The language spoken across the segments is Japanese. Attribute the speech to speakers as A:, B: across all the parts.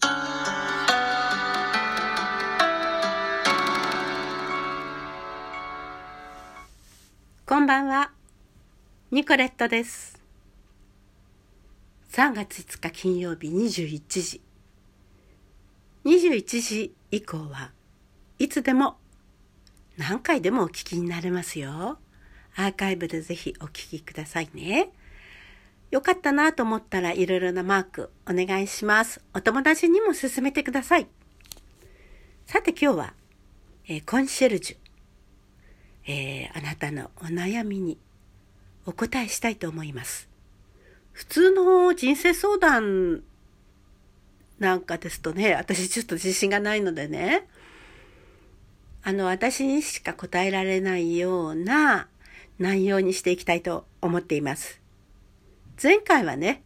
A: こんばんは、ニコレットです。3月5日金曜日21時。21時以降はいつでも何回でもお聞きになれますよ。アーカイブでぜひお聞きくださいね。よかったなと思ったらいろいろなマークお願いします。お友達にも勧めてください。さて今日は、えー、コンシェルジュ。えー、あなたのお悩みにお答えしたいと思います。普通の人生相談なんかですとね、私ちょっと自信がないのでね、あの、私にしか答えられないような内容にしていきたいと思っています。前回はね、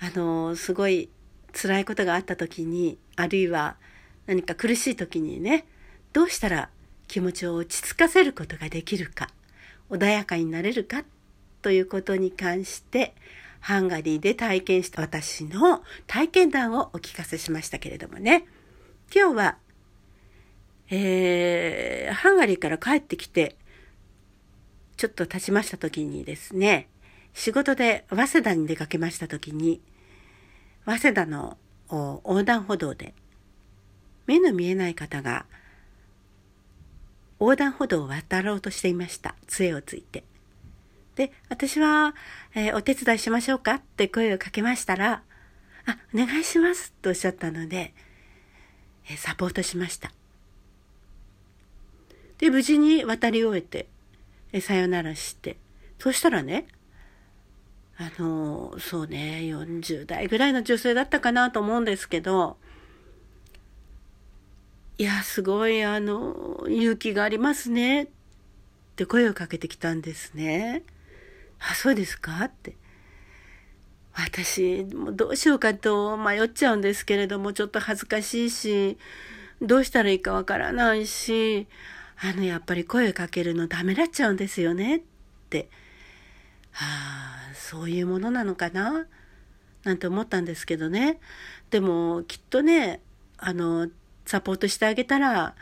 A: あの、すごい辛いことがあった時に、あるいは何か苦しい時にね、どうしたら気持ちを落ち着かせることができるか、穏やかになれるかということに関して、ハンガリーで体験した私の体験談をお聞かせしましたけれどもね。今日は、えー、ハンガリーから帰ってきて、ちょっと経ちました時にですね、仕事で早稲田に出かけました時に、早稲田の横断歩道で、目の見えない方が横断歩道を渡ろうとしていました。杖をついて。で、私は、えー、お手伝いしましょうかって声をかけましたら、あ、お願いしますとおっしゃったので、えー、サポートしました。で、無事に渡り終えて、えー、さよならして、そしたらね、あのそうね、40代ぐらいの女性だったかなと思うんですけど、いや、すごい、あの、勇気がありますね。って声をかけてきたんですね。あ、そうですか？って。私、もうどうしようかと迷っちゃうんですけれども、ちょっと恥ずかしいし、どうしたらいいかわからないし、あの、やっぱり声をかけるのダメだっちゃうんですよね。って。ああ、そういうものなのかな？なんて思ったんですけどね。でも、きっとね、あの、サポートしてあげたら、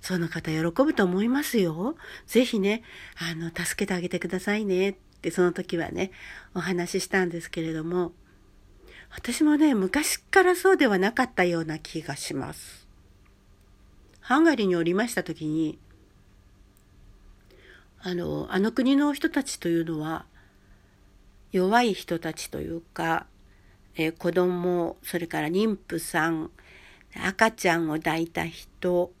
A: その方喜ぶと思いますよ。ぜひね、あの、助けてあげてくださいねってその時はね、お話ししたんですけれども、私もね、昔からそうではなかったような気がします。ハンガリーにおりました時に、あの、あの国の人たちというのは、弱い人たちというか、えー、子供、それから妊婦さん、赤ちゃんを抱いた人、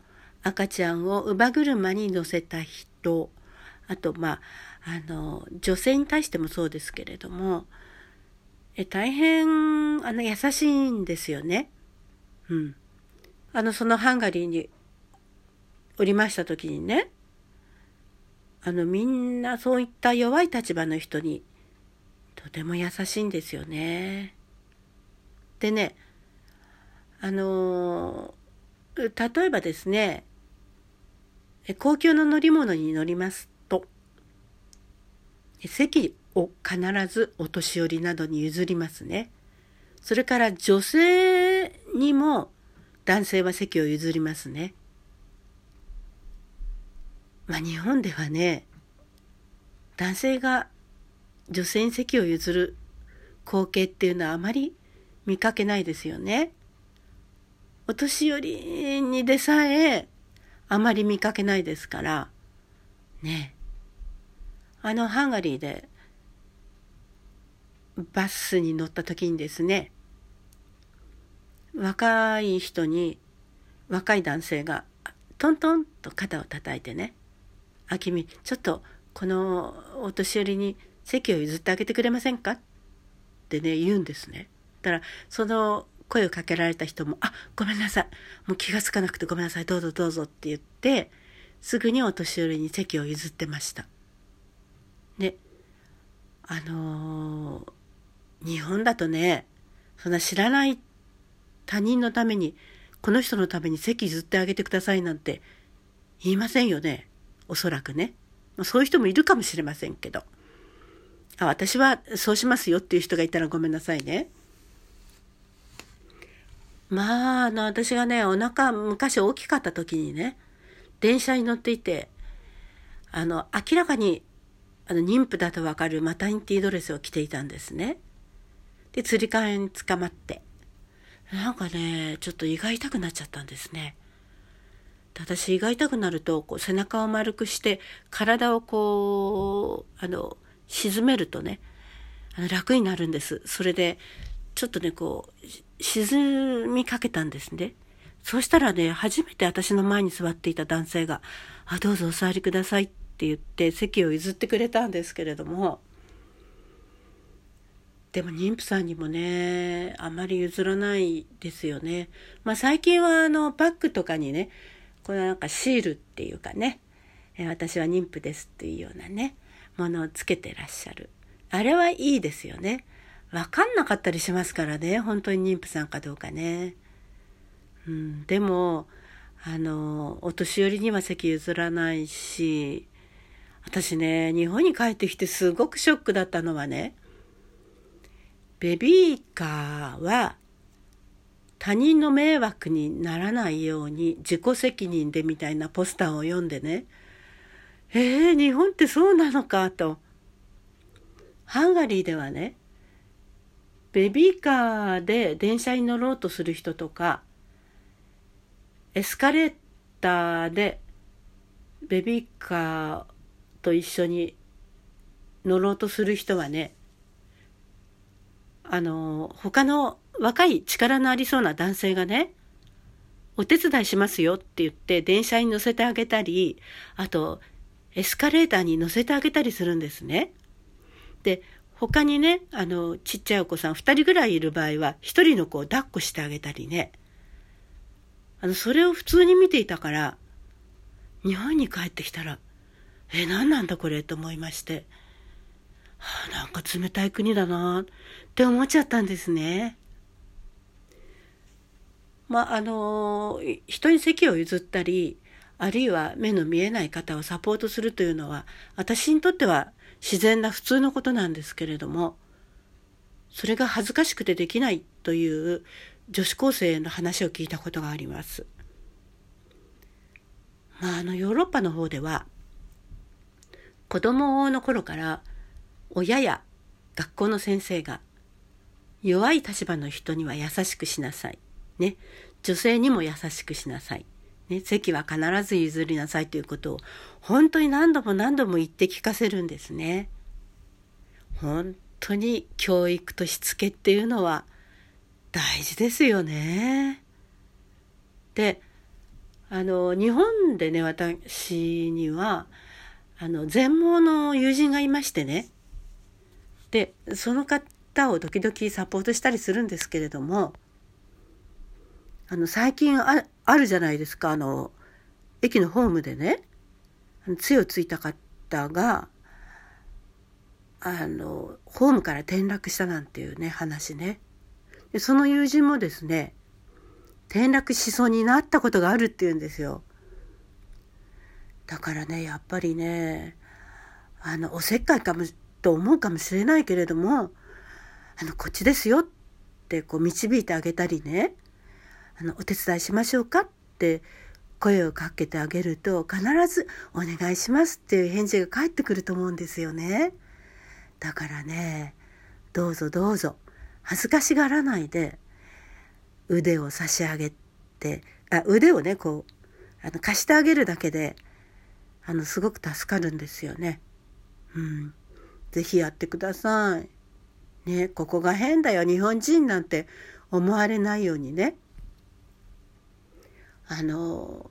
A: 赤ちゃんを乳母車に乗せた人、あと、まあ、あの、女性に対してもそうですけれども、え大変、あの、優しいんですよね。うん。あの、そのハンガリーにおりました時にね、あの、みんなそういった弱い立場の人に、とても優しいんですよね。でね、あの例えばですね、公共の乗り物に乗りますと、席を必ずお年寄りなどに譲りますね。それから女性にも男性は席を譲りますね。まあ日本ではね、男性が女性に席を譲る光景っていうのはあまり見かけないですよね。お年寄りにでさえあまり見かけないですから、ね。あのハンガリーでバスに乗った時にですね、若い人に若い男性がトントンと肩を叩いてね、あ、君、ちょっとこのお年寄りに席を譲ってあげてくれませんか？ってね、言うんですね。だから、その声をかけられた人も、あ、ごめんなさい。もう気がつかなくてごめんなさい。どうぞどうぞって言って、すぐにお年寄りに席を譲ってました。で、あのー、日本だとね、そんな知らない他人のために、この人のために席譲ってあげてくださいなんて言いませんよね。おそらくね。まあ、そういう人もいるかもしれませんけど。あ私はそうしますよっていう人がいたらごめんなさいね。まあ、あの、私がね、お腹昔大きかった時にね、電車に乗っていて、あの、明らかに、あの、妊婦だとわかるマタニティドレスを着ていたんですね。で、つり革に捕まって。なんかね、ちょっと胃が痛くなっちゃったんですね。私胃が痛くなるとこう背中を丸くして体をこうあの沈めるとねあの楽になるんですそれでちょっとねこう沈みかけたんですねそうしたらね初めて私の前に座っていた男性が「あどうぞお座りください」って言って席を譲ってくれたんですけれどもでも妊婦さんにもねあまり譲らないですよね。まあ最近はあのバッグとかにねこれなんかシールっていうかね、私は妊婦ですっていうようなね、ものをつけてらっしゃる。あれはいいですよね。わかんなかったりしますからね、本当に妊婦さんかどうかね。うん、でも、あの、お年寄りには席譲らないし、私ね、日本に帰ってきてすごくショックだったのはね、ベビーカーは他人の迷惑にならないように自己責任でみたいなポスターを読んでね、えー、日本ってそうなのかと。ハンガリーではね、ベビーカーで電車に乗ろうとする人とか、エスカレーターでベビーカーと一緒に乗ろうとする人はね、あの、他の若い力のありそうな男性がね、お手伝いしますよって言って電車に乗せてあげたり、あとエスカレーターに乗せてあげたりするんですね。で、他にね、あの、ちっちゃいお子さん2人ぐらいいる場合は、1人の子を抱っこしてあげたりね。あの、それを普通に見ていたから、日本に帰ってきたら、え、何なんだこれと思いまして、はあ、なんか冷たい国だなって思っちゃったんですね。まあ、あの人に席を譲ったりあるいは目の見えない方をサポートするというのは私にとっては自然な普通のことなんですけれどもそれが恥ずかしくてできないという女子高生の話を聞いたことがあります。まあ、あのヨーロッパの方では子供の頃から親や学校の先生が弱い立場の人には優しくしなさいね、女性にも優しくしなさい。ね、席は必ず譲りなさいということを本当に何度も何度も言って聞かせるんですね。本当に教育としつけっていうのは大事ですよね。で、あの、日本でね、私には、あの、全盲の友人がいましてね。で、その方を時々サポートしたりするんですけれども、あの最近ああるじゃないですか。あの駅のホームでね杖をついた方があのホームから転落したなんていうね話ね。でその友人もですね転落しそうになったことがあるっていうんですよ。だからねやっぱりねあのおせっかいかもと思うかもしれないけれどもあのこっちですよってこう導いてあげたりねあのお手伝いしましょうかって声をかけてあげると必ずお願いしますっていう返事が返ってくると思うんですよね。だからね、どうぞどうぞ恥ずかしがらないで腕を差し上げて、あ腕をね、こう、あの貸してあげるだけで、あの、すごく助かるんですよね。うん。ぜひやってください。ね、ここが変だよ、日本人なんて思われないようにね。あの、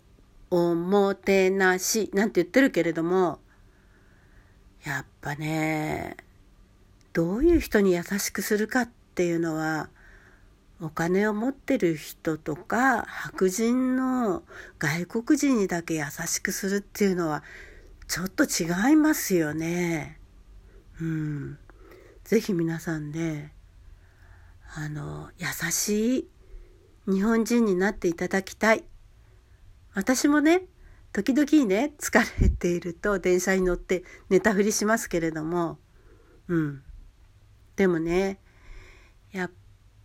A: おもてなしなんて言ってるけれども、やっぱね、どういう人に優しくするかっていうのは、お金を持ってる人とか白人の外国人にだけ優しくするっていうのはちょっと違いますよね。うん。ぜひ皆さんね、あの、優しい日本人になっていただきたい。私もね時々ね疲れていると電車に乗って寝たふりしますけれどもうんでもねやっ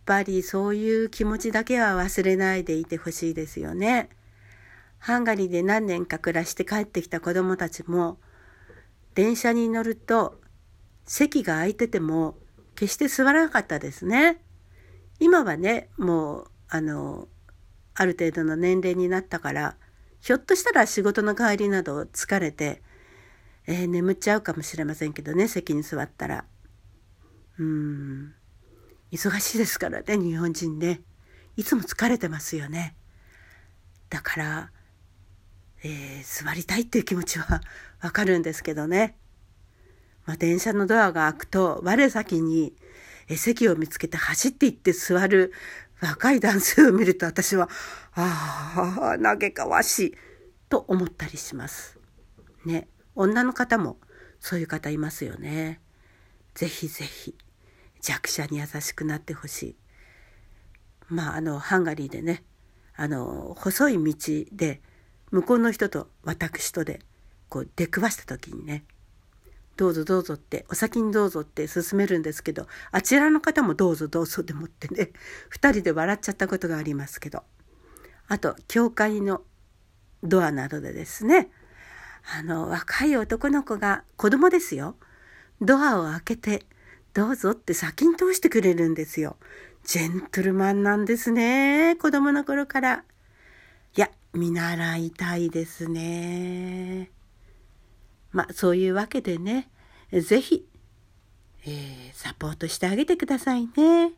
A: ぱりそういう気持ちだけは忘れないでいてほしいですよね。ハンガリーで何年か暮らして帰ってきた子供たちも電車に乗ると席が空いてても決して座らなかったですね。今はねもうあのある程度の年齢になったからひょっとしたら仕事の帰りなど疲れて、えー、眠っちゃうかもしれませんけどね席に座ったら。うん忙しいですからね日本人ねいつも疲れてますよね。だから、えー、座りたいっていう気持ちは わかるんですけどね。まあ、電車のドアが開くと我先に席を見つけて走っていって座る若い男性を見ると私は、ああ、嘆かわしいと思ったりします。ね。女の方もそういう方いますよね。ぜひぜひ弱者に優しくなってほしい。まあ、あの、ハンガリーでね、あの、細い道で向こうの人と私とでこう出くわした時にね、どうぞどうぞってお先にどうぞって勧めるんですけどあちらの方もどうぞどうぞでもってね 2人で笑っちゃったことがありますけどあと教会のドアなどでですねあの若い男の子が子供ですよドアを開けてどうぞって先に通してくれるんですよ。ジェントルマンなんですね子供の頃から。いや見習いたいですね。まあそういうわけでね、是非、えー、サポートしてあげてくださいね。